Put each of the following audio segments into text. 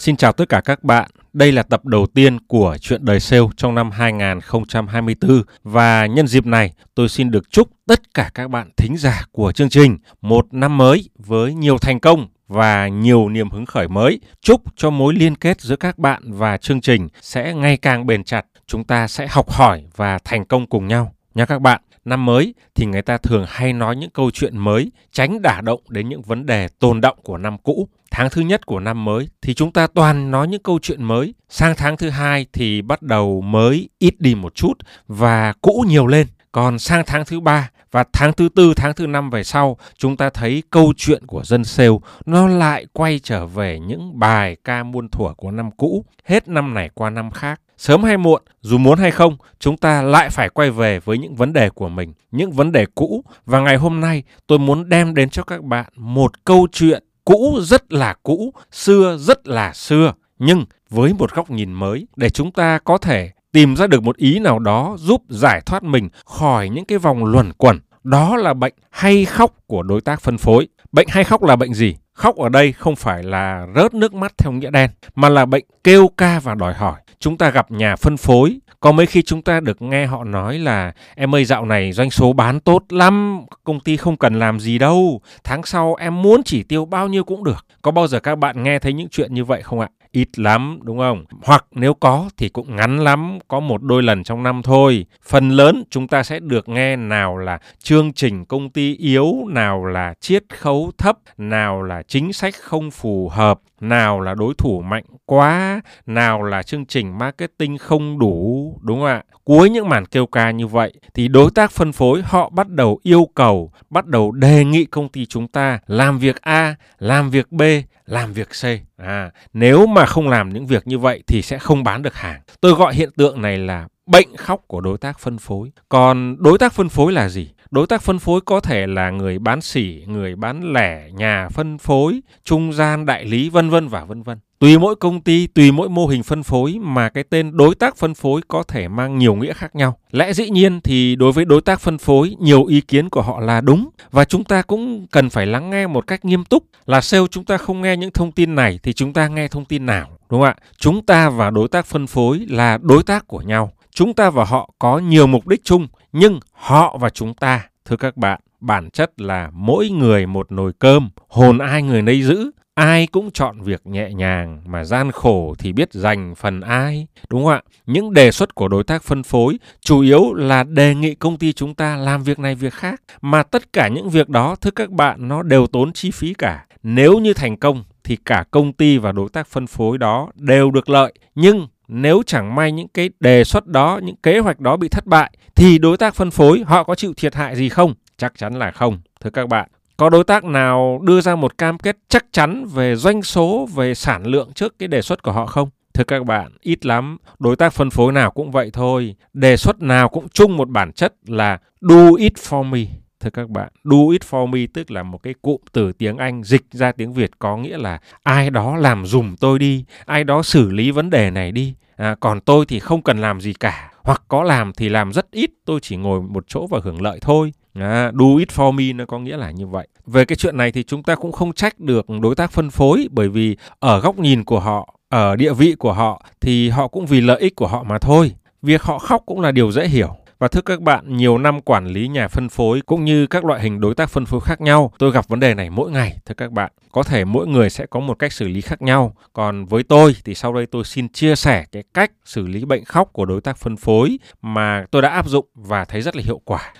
Xin chào tất cả các bạn. Đây là tập đầu tiên của Chuyện đời sale trong năm 2024 và nhân dịp này, tôi xin được chúc tất cả các bạn thính giả của chương trình một năm mới với nhiều thành công và nhiều niềm hứng khởi mới. Chúc cho mối liên kết giữa các bạn và chương trình sẽ ngày càng bền chặt. Chúng ta sẽ học hỏi và thành công cùng nhau nha các bạn. Năm mới thì người ta thường hay nói những câu chuyện mới, tránh đả động đến những vấn đề tồn động của năm cũ. Tháng thứ nhất của năm mới thì chúng ta toàn nói những câu chuyện mới. Sang tháng thứ hai thì bắt đầu mới ít đi một chút và cũ nhiều lên. Còn sang tháng thứ ba và tháng thứ tư, tháng thứ năm về sau, chúng ta thấy câu chuyện của dân sale nó lại quay trở về những bài ca muôn thuở của năm cũ, hết năm này qua năm khác. Sớm hay muộn, dù muốn hay không, chúng ta lại phải quay về với những vấn đề của mình, những vấn đề cũ. Và ngày hôm nay tôi muốn đem đến cho các bạn một câu chuyện cũ rất là cũ, xưa rất là xưa, nhưng với một góc nhìn mới để chúng ta có thể tìm ra được một ý nào đó giúp giải thoát mình khỏi những cái vòng luẩn quẩn. Đó là bệnh hay khóc của đối tác phân phối. Bệnh hay khóc là bệnh gì? Khóc ở đây không phải là rớt nước mắt theo nghĩa đen, mà là bệnh kêu ca và đòi hỏi. Chúng ta gặp nhà phân phối, có mấy khi chúng ta được nghe họ nói là em ơi dạo này doanh số bán tốt lắm, công ty không cần làm gì đâu, tháng sau em muốn chỉ tiêu bao nhiêu cũng được. Có bao giờ các bạn nghe thấy những chuyện như vậy không ạ? Ít lắm đúng không? Hoặc nếu có thì cũng ngắn lắm, có một đôi lần trong năm thôi. Phần lớn chúng ta sẽ được nghe nào là chương trình công ty yếu, nào là chiết khấu thấp, nào là chính sách không phù hợp, nào là đối thủ mạnh quá, nào là chương trình marketing không đủ, đúng không ạ? Cuối những màn kêu ca như vậy thì đối tác phân phối họ bắt đầu yêu cầu, bắt đầu đề nghị công ty chúng ta làm việc A, làm việc B, làm việc C. À, nếu mà không làm những việc như vậy thì sẽ không bán được hàng. Tôi gọi hiện tượng này là bệnh khóc của đối tác phân phối. Còn đối tác phân phối là gì? Đối tác phân phối có thể là người bán sỉ, người bán lẻ, nhà phân phối, trung gian, đại lý vân vân và vân vân. Tùy mỗi công ty, tùy mỗi mô hình phân phối mà cái tên đối tác phân phối có thể mang nhiều nghĩa khác nhau. Lẽ dĩ nhiên thì đối với đối tác phân phối, nhiều ý kiến của họ là đúng và chúng ta cũng cần phải lắng nghe một cách nghiêm túc. Là sale chúng ta không nghe những thông tin này thì chúng ta nghe thông tin nào, đúng không ạ? Chúng ta và đối tác phân phối là đối tác của nhau. Chúng ta và họ có nhiều mục đích chung, nhưng họ và chúng ta, thưa các bạn, bản chất là mỗi người một nồi cơm, hồn ai người nấy giữ ai cũng chọn việc nhẹ nhàng mà gian khổ thì biết dành phần ai, đúng không ạ? Những đề xuất của đối tác phân phối chủ yếu là đề nghị công ty chúng ta làm việc này việc khác, mà tất cả những việc đó, thưa các bạn, nó đều tốn chi phí cả. Nếu như thành công thì cả công ty và đối tác phân phối đó đều được lợi, nhưng nếu chẳng may những cái đề xuất đó, những kế hoạch đó bị thất bại thì đối tác phân phối họ có chịu thiệt hại gì không? Chắc chắn là không, thưa các bạn có đối tác nào đưa ra một cam kết chắc chắn về doanh số, về sản lượng trước cái đề xuất của họ không? Thưa các bạn, ít lắm, đối tác phân phối nào cũng vậy thôi. Đề xuất nào cũng chung một bản chất là do it for me. Thưa các bạn, do it for me tức là một cái cụm từ tiếng Anh dịch ra tiếng Việt có nghĩa là ai đó làm dùm tôi đi, ai đó xử lý vấn đề này đi. À, còn tôi thì không cần làm gì cả, hoặc có làm thì làm rất ít, tôi chỉ ngồi một chỗ và hưởng lợi thôi. À, do it for me nó có nghĩa là như vậy. Về cái chuyện này thì chúng ta cũng không trách được đối tác phân phối bởi vì ở góc nhìn của họ, ở địa vị của họ thì họ cũng vì lợi ích của họ mà thôi. Việc họ khóc cũng là điều dễ hiểu. Và thưa các bạn, nhiều năm quản lý nhà phân phối cũng như các loại hình đối tác phân phối khác nhau, tôi gặp vấn đề này mỗi ngày. Thưa các bạn, có thể mỗi người sẽ có một cách xử lý khác nhau. Còn với tôi thì sau đây tôi xin chia sẻ cái cách xử lý bệnh khóc của đối tác phân phối mà tôi đã áp dụng và thấy rất là hiệu quả.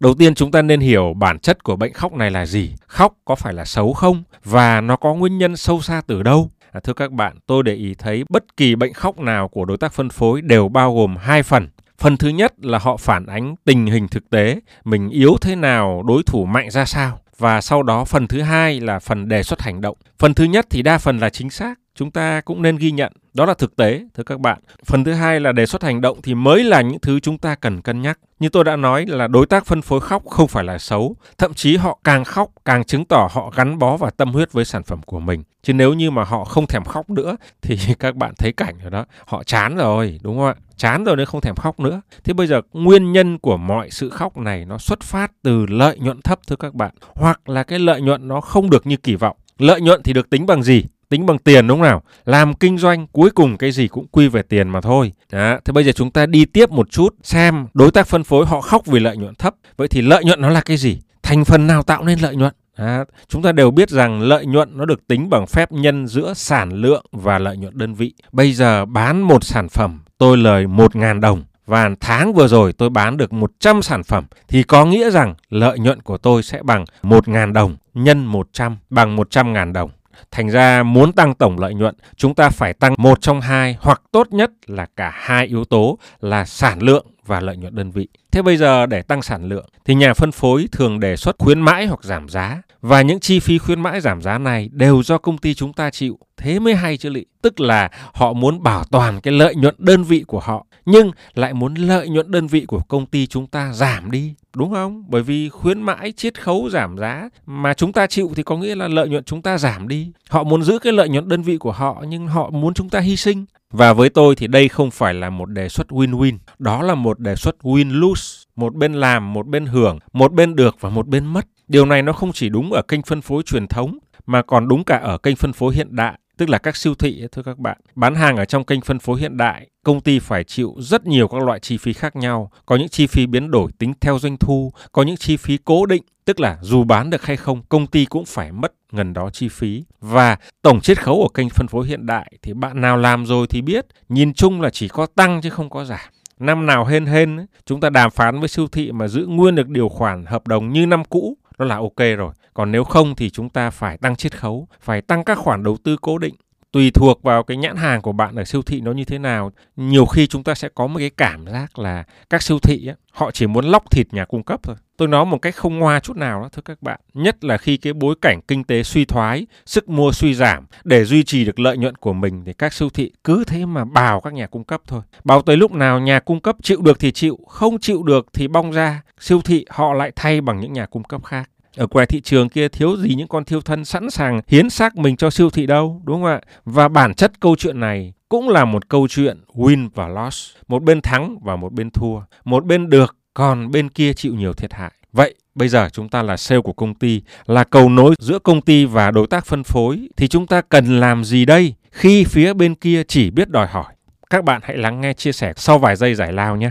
Đầu tiên chúng ta nên hiểu bản chất của bệnh khóc này là gì. Khóc có phải là xấu không? Và nó có nguyên nhân sâu xa từ đâu? À, thưa các bạn, tôi để ý thấy bất kỳ bệnh khóc nào của đối tác phân phối đều bao gồm hai phần. Phần thứ nhất là họ phản ánh tình hình thực tế, mình yếu thế nào, đối thủ mạnh ra sao. Và sau đó phần thứ hai là phần đề xuất hành động. Phần thứ nhất thì đa phần là chính xác, chúng ta cũng nên ghi nhận. Đó là thực tế, thưa các bạn. Phần thứ hai là đề xuất hành động thì mới là những thứ chúng ta cần cân nhắc. Như tôi đã nói là đối tác phân phối khóc không phải là xấu. Thậm chí họ càng khóc, càng chứng tỏ họ gắn bó và tâm huyết với sản phẩm của mình. Chứ nếu như mà họ không thèm khóc nữa, thì các bạn thấy cảnh rồi đó. Họ chán rồi, đúng không ạ? Chán rồi nên không thèm khóc nữa. Thế bây giờ, nguyên nhân của mọi sự khóc này nó xuất phát từ lợi nhuận thấp, thưa các bạn. Hoặc là cái lợi nhuận nó không được như kỳ vọng. Lợi nhuận thì được tính bằng gì? Tính bằng tiền đúng không nào làm kinh doanh cuối cùng cái gì cũng quy về tiền mà thôi đó. thế bây giờ chúng ta đi tiếp một chút xem đối tác phân phối họ khóc vì lợi nhuận thấp vậy thì lợi nhuận nó là cái gì thành phần nào tạo nên lợi nhuận À, chúng ta đều biết rằng lợi nhuận nó được tính bằng phép nhân giữa sản lượng và lợi nhuận đơn vị. Bây giờ bán một sản phẩm tôi lời 1.000 đồng và tháng vừa rồi tôi bán được 100 sản phẩm thì có nghĩa rằng lợi nhuận của tôi sẽ bằng 1.000 đồng nhân 100 bằng 100.000 đồng. Thành ra muốn tăng tổng lợi nhuận, chúng ta phải tăng một trong hai hoặc tốt nhất là cả hai yếu tố là sản lượng và lợi nhuận đơn vị. Thế bây giờ để tăng sản lượng thì nhà phân phối thường đề xuất khuyến mãi hoặc giảm giá và những chi phí khuyến mãi giảm giá này đều do công ty chúng ta chịu. Thế mới hay chứ lị. Tức là họ muốn bảo toàn cái lợi nhuận đơn vị của họ nhưng lại muốn lợi nhuận đơn vị của công ty chúng ta giảm đi, đúng không? Bởi vì khuyến mãi, chiết khấu giảm giá mà chúng ta chịu thì có nghĩa là lợi nhuận chúng ta giảm đi. Họ muốn giữ cái lợi nhuận đơn vị của họ nhưng họ muốn chúng ta hy sinh. Và với tôi thì đây không phải là một đề xuất win-win. Đó là một đề xuất win-lose, một bên làm, một bên hưởng, một bên được và một bên mất. Điều này nó không chỉ đúng ở kênh phân phối truyền thống mà còn đúng cả ở kênh phân phối hiện đại tức là các siêu thị thưa các bạn, bán hàng ở trong kênh phân phối hiện đại, công ty phải chịu rất nhiều các loại chi phí khác nhau. Có những chi phí biến đổi tính theo doanh thu, có những chi phí cố định, tức là dù bán được hay không, công ty cũng phải mất ngần đó chi phí. Và tổng chiết khấu ở kênh phân phối hiện đại thì bạn nào làm rồi thì biết, nhìn chung là chỉ có tăng chứ không có giảm. Năm nào hên hên chúng ta đàm phán với siêu thị mà giữ nguyên được điều khoản hợp đồng như năm cũ nó là ok rồi. Còn nếu không thì chúng ta phải tăng chiết khấu, phải tăng các khoản đầu tư cố định tùy thuộc vào cái nhãn hàng của bạn ở siêu thị nó như thế nào nhiều khi chúng ta sẽ có một cái cảm giác là các siêu thị ấy, họ chỉ muốn lóc thịt nhà cung cấp thôi tôi nói một cách không ngoa chút nào đó thưa các bạn. Nhất là khi cái bối cảnh kinh tế suy thoái sức mua suy giảm để duy trì được lợi nhuận của mình thì các siêu thị cứ thế mà bào các nhà cung cấp thôi. Bào tới lúc nào nhà cung cấp chịu được thì chịu không chịu được thì bong ra. Siêu thị họ lại thay bằng những nhà cung cấp khác. Ở ngoài thị trường kia thiếu gì những con thiêu thân sẵn sàng hiến xác mình cho siêu thị đâu, đúng không ạ? Và bản chất câu chuyện này cũng là một câu chuyện win và loss, một bên thắng và một bên thua, một bên được còn bên kia chịu nhiều thiệt hại. Vậy bây giờ chúng ta là sale của công ty, là cầu nối giữa công ty và đối tác phân phối thì chúng ta cần làm gì đây khi phía bên kia chỉ biết đòi hỏi? Các bạn hãy lắng nghe chia sẻ sau vài giây giải lao nhé.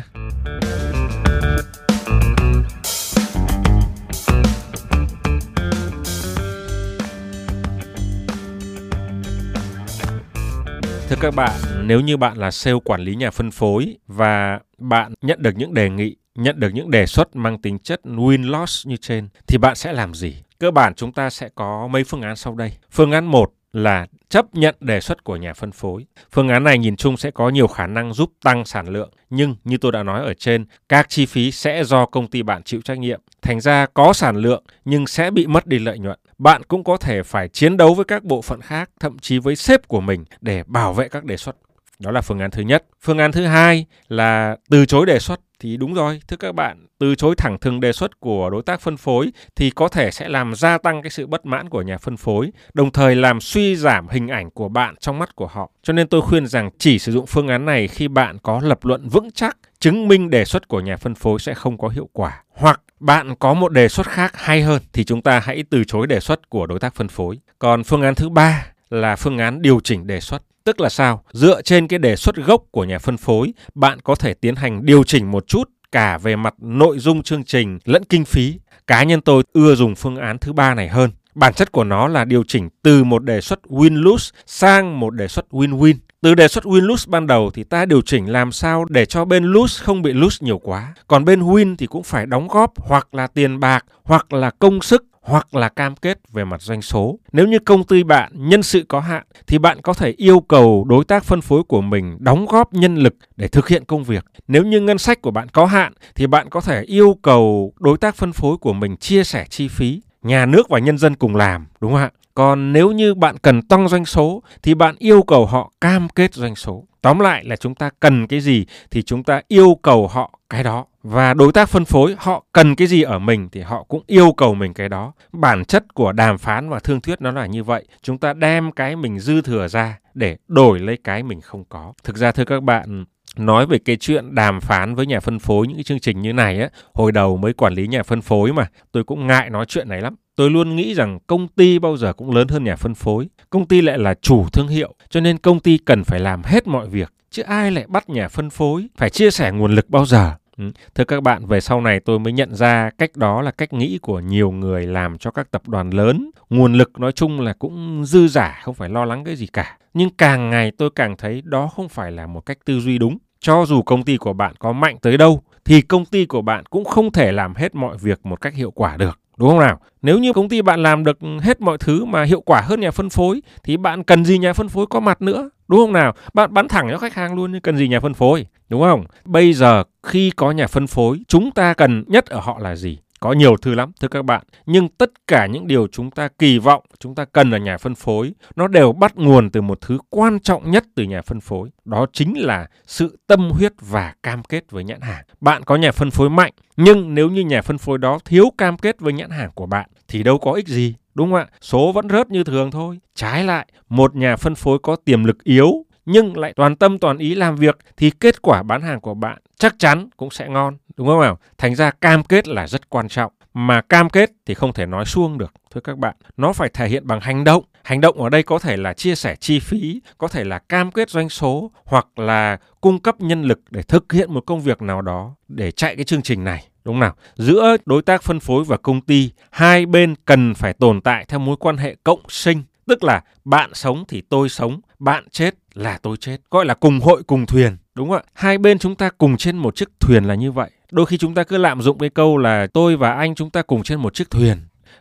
Thưa các bạn, nếu như bạn là sale quản lý nhà phân phối và bạn nhận được những đề nghị, nhận được những đề xuất mang tính chất win-loss như trên, thì bạn sẽ làm gì? Cơ bản chúng ta sẽ có mấy phương án sau đây. Phương án 1 là chấp nhận đề xuất của nhà phân phối. Phương án này nhìn chung sẽ có nhiều khả năng giúp tăng sản lượng, nhưng như tôi đã nói ở trên, các chi phí sẽ do công ty bạn chịu trách nhiệm. Thành ra có sản lượng nhưng sẽ bị mất đi lợi nhuận. Bạn cũng có thể phải chiến đấu với các bộ phận khác, thậm chí với sếp của mình để bảo vệ các đề xuất. Đó là phương án thứ nhất. Phương án thứ hai là từ chối đề xuất thì đúng rồi, thưa các bạn, từ chối thẳng thừng đề xuất của đối tác phân phối thì có thể sẽ làm gia tăng cái sự bất mãn của nhà phân phối, đồng thời làm suy giảm hình ảnh của bạn trong mắt của họ. Cho nên tôi khuyên rằng chỉ sử dụng phương án này khi bạn có lập luận vững chắc, chứng minh đề xuất của nhà phân phối sẽ không có hiệu quả. Hoặc bạn có một đề xuất khác hay hơn thì chúng ta hãy từ chối đề xuất của đối tác phân phối. Còn phương án thứ ba là phương án điều chỉnh đề xuất. Tức là sao? Dựa trên cái đề xuất gốc của nhà phân phối, bạn có thể tiến hành điều chỉnh một chút cả về mặt nội dung chương trình lẫn kinh phí. Cá nhân tôi ưa dùng phương án thứ ba này hơn. Bản chất của nó là điều chỉnh từ một đề xuất win-lose sang một đề xuất win-win. Từ đề xuất win-lose ban đầu thì ta điều chỉnh làm sao để cho bên lose không bị lose nhiều quá. Còn bên win thì cũng phải đóng góp hoặc là tiền bạc hoặc là công sức hoặc là cam kết về mặt doanh số. Nếu như công ty bạn nhân sự có hạn, thì bạn có thể yêu cầu đối tác phân phối của mình đóng góp nhân lực để thực hiện công việc. Nếu như ngân sách của bạn có hạn, thì bạn có thể yêu cầu đối tác phân phối của mình chia sẻ chi phí, nhà nước và nhân dân cùng làm, đúng không ạ Còn nếu như bạn cần tăng doanh số, thì bạn yêu cầu họ cam kết doanh số. Tóm lại là chúng ta cần cái gì, thì chúng ta yêu cầu họ cái đó. Và đối tác phân phối họ cần cái gì ở mình thì họ cũng yêu cầu mình cái đó. Bản chất của đàm phán và thương thuyết nó là như vậy. Chúng ta đem cái mình dư thừa ra để đổi lấy cái mình không có. Thực ra thưa các bạn, nói về cái chuyện đàm phán với nhà phân phối những cái chương trình như này á hồi đầu mới quản lý nhà phân phối mà tôi cũng ngại nói chuyện này lắm tôi luôn nghĩ rằng công ty bao giờ cũng lớn hơn nhà phân phối công ty lại là chủ thương hiệu cho nên công ty cần phải làm hết mọi việc chứ ai lại bắt nhà phân phối phải chia sẻ nguồn lực bao giờ Ừ. Thưa các bạn, về sau này tôi mới nhận ra cách đó là cách nghĩ của nhiều người làm cho các tập đoàn lớn. Nguồn lực nói chung là cũng dư giả, không phải lo lắng cái gì cả. Nhưng càng ngày tôi càng thấy đó không phải là một cách tư duy đúng. Cho dù công ty của bạn có mạnh tới đâu, thì công ty của bạn cũng không thể làm hết mọi việc một cách hiệu quả được. Đúng không nào? Nếu như công ty bạn làm được hết mọi thứ mà hiệu quả hơn nhà phân phối thì bạn cần gì nhà phân phối có mặt nữa? Đúng không nào? Bạn bán thẳng cho khách hàng luôn nhưng cần gì nhà phân phối? Đúng không? Bây giờ khi có nhà phân phối, chúng ta cần nhất ở họ là gì? Có nhiều thứ lắm thưa các bạn, nhưng tất cả những điều chúng ta kỳ vọng, chúng ta cần ở nhà phân phối, nó đều bắt nguồn từ một thứ quan trọng nhất từ nhà phân phối, đó chính là sự tâm huyết và cam kết với nhãn hàng. Bạn có nhà phân phối mạnh, nhưng nếu như nhà phân phối đó thiếu cam kết với nhãn hàng của bạn thì đâu có ích gì, đúng không ạ? Số vẫn rớt như thường thôi. Trái lại, một nhà phân phối có tiềm lực yếu nhưng lại toàn tâm toàn ý làm việc thì kết quả bán hàng của bạn chắc chắn cũng sẽ ngon. Đúng không nào? Thành ra cam kết là rất quan trọng. Mà cam kết thì không thể nói suông được thưa các bạn. Nó phải thể hiện bằng hành động. Hành động ở đây có thể là chia sẻ chi phí có thể là cam kết doanh số hoặc là cung cấp nhân lực để thực hiện một công việc nào đó để chạy cái chương trình này đúng nào. Giữa đối tác phân phối và công ty, hai bên cần phải tồn tại theo mối quan hệ cộng sinh. Tức là bạn sống thì tôi sống, bạn chết là tôi chết. Gọi là cùng hội, cùng thuyền. Đúng không ạ? Hai bên chúng ta cùng trên một chiếc thuyền là như vậy. Đôi khi chúng ta cứ lạm dụng cái câu là tôi và anh chúng ta cùng trên một chiếc thuyền.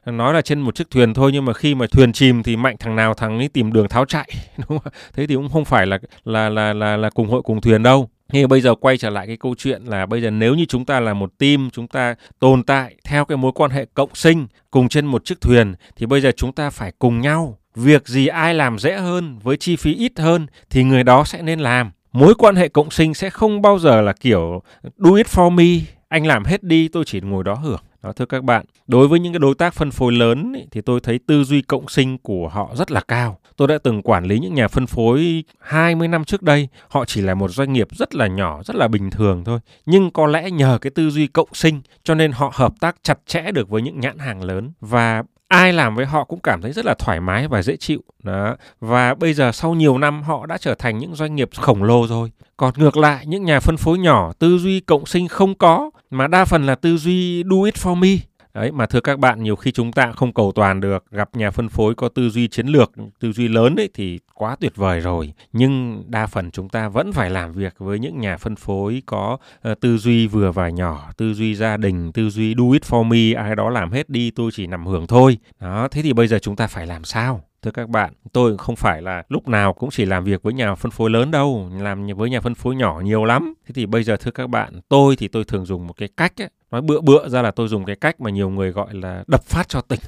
Nói là trên một chiếc thuyền thôi, nhưng mà khi mà thuyền chìm thì mạnh thằng nào thằng ấy tìm đường tháo chạy. Đúng không? thế thì cũng không phải là là là là là cùng hội, cùng thuyền đâu thì bây giờ quay trở lại cái câu chuyện là bây giờ nếu như chúng ta là một team, chúng ta tồn tại theo cái mối quan hệ cộng sinh cùng trên một chiếc thuyền thì bây giờ chúng ta phải cùng nhau. Việc gì ai làm dễ hơn với chi phí ít hơn thì người đó sẽ nên làm. Mối quan hệ cộng sinh sẽ không bao giờ là kiểu do it for me, anh làm hết đi tôi chỉ ngồi đó hưởng. Đó, thưa các bạn, đối với những cái đối tác phân phối lớn ý, thì tôi thấy tư duy cộng sinh của họ rất là cao. Tôi đã từng quản lý những nhà phân phối 20 năm trước đây, họ chỉ là một doanh nghiệp rất là nhỏ, rất là bình thường thôi. Nhưng có lẽ nhờ cái tư duy cộng sinh cho nên họ hợp tác chặt chẽ được với những nhãn hàng lớn và ai làm với họ cũng cảm thấy rất là thoải mái và dễ chịu. Đó. Và bây giờ sau nhiều năm, họ đã trở thành những doanh nghiệp khổng lồ rồi. Còn ngược lại, những nhà phân phối nhỏ, tư duy cộng sinh không có, mà đa phần là tư duy do it for me. Đấy, mà thưa các bạn, nhiều khi chúng ta không cầu toàn được, gặp nhà phân phối có tư duy chiến lược, tư duy lớn ấy thì quá tuyệt vời rồi. Nhưng đa phần chúng ta vẫn phải làm việc với những nhà phân phối có uh, tư duy vừa và nhỏ, tư duy gia đình, tư duy do it for me, ai đó làm hết đi, tôi chỉ nằm hưởng thôi. Đó, thế thì bây giờ chúng ta phải làm sao? thưa các bạn tôi không phải là lúc nào cũng chỉ làm việc với nhà phân phối lớn đâu làm với nhà phân phối nhỏ nhiều lắm thế thì bây giờ thưa các bạn tôi thì tôi thường dùng một cái cách ấy, nói bựa bựa ra là tôi dùng cái cách mà nhiều người gọi là đập phát cho tỉnh.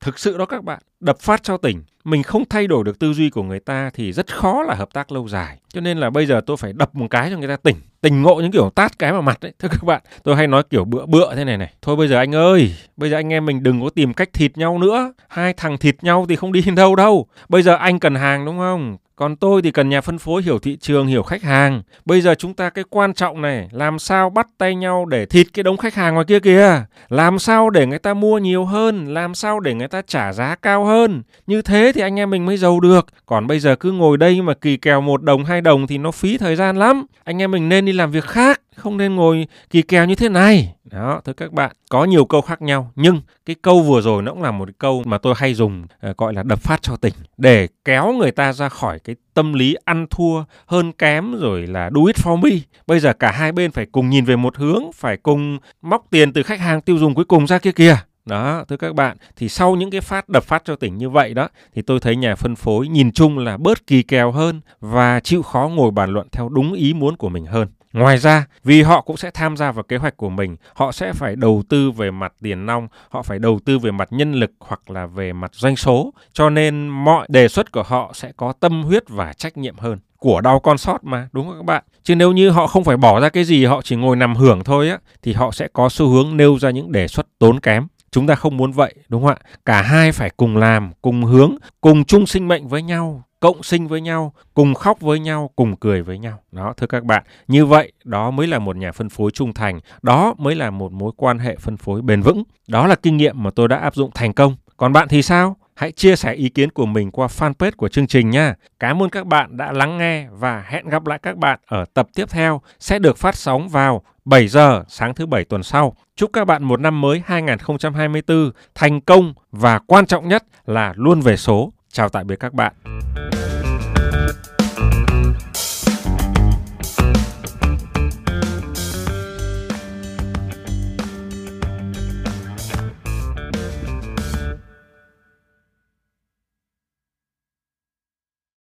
Thực sự đó các bạn đập phát cho tỉnh mình không thay đổi được tư duy của người ta thì rất khó là hợp tác lâu dài. Cho nên là bây giờ tôi phải đập một cái cho người ta tỉnh tỉnh ngộ những kiểu tát cái vào mặt đấy thưa các bạn tôi hay nói kiểu bựa bựa thế này này. Thôi bây giờ anh ơi bây giờ anh em mình đừng có tìm cách thịt nhau nữa. Hai thằng thịt nhau thì không đi đâu đâu. Bây giờ anh cần hàng đúng không? Còn tôi thì cần nhà phân phối hiểu thị trường, hiểu khách hàng. Bây giờ chúng ta cái quan trọng này, làm sao bắt tay nhau để thịt cái đống khách hàng ngoài kia kìa. Làm sao để người ta mua nhiều hơn, làm sao để người ta trả giá cao hơn. Như thế thì anh em mình mới giàu được. Còn bây giờ cứ ngồi đây mà kỳ kèo một đồng, hai đồng thì nó phí thời gian lắm. Anh em mình nên đi làm việc khác không nên ngồi kỳ kèo như thế này đó thưa các bạn có nhiều câu khác nhau nhưng cái câu vừa rồi nó cũng là một câu mà tôi hay dùng ờ, gọi là đập phát cho tỉnh để kéo người ta ra khỏi cái tâm lý ăn thua hơn kém rồi là do it for me bây giờ cả hai bên phải cùng nhìn về một hướng phải cùng móc tiền từ khách hàng tiêu dùng cuối cùng ra kia kìa đó, thưa các bạn, thì sau những cái phát đập phát cho tỉnh như vậy đó, thì tôi thấy nhà phân phối nhìn chung là bớt kỳ kèo hơn và chịu khó ngồi bàn luận theo đúng ý muốn của mình hơn. Ngoài ra, vì họ cũng sẽ tham gia vào kế hoạch của mình, họ sẽ phải đầu tư về mặt tiền nong, họ phải đầu tư về mặt nhân lực hoặc là về mặt doanh số, cho nên mọi đề xuất của họ sẽ có tâm huyết và trách nhiệm hơn. Của đau con sót mà đúng không các bạn? Chứ nếu như họ không phải bỏ ra cái gì họ chỉ ngồi nằm hưởng thôi á thì họ sẽ có xu hướng nêu ra những đề xuất tốn kém chúng ta không muốn vậy đúng không ạ cả hai phải cùng làm cùng hướng cùng chung sinh mệnh với nhau cộng sinh với nhau, cùng khóc với nhau, cùng cười với nhau. Đó, thưa các bạn, như vậy đó mới là một nhà phân phối trung thành, đó mới là một mối quan hệ phân phối bền vững. Đó là kinh nghiệm mà tôi đã áp dụng thành công. Còn bạn thì sao? Hãy chia sẻ ý kiến của mình qua fanpage của chương trình nha. Cảm ơn các bạn đã lắng nghe và hẹn gặp lại các bạn ở tập tiếp theo sẽ được phát sóng vào 7 giờ, sáng thứ bảy tuần sau. Chúc các bạn một năm mới 2024 thành công và quan trọng nhất là luôn về số. Chào tạm biệt các bạn.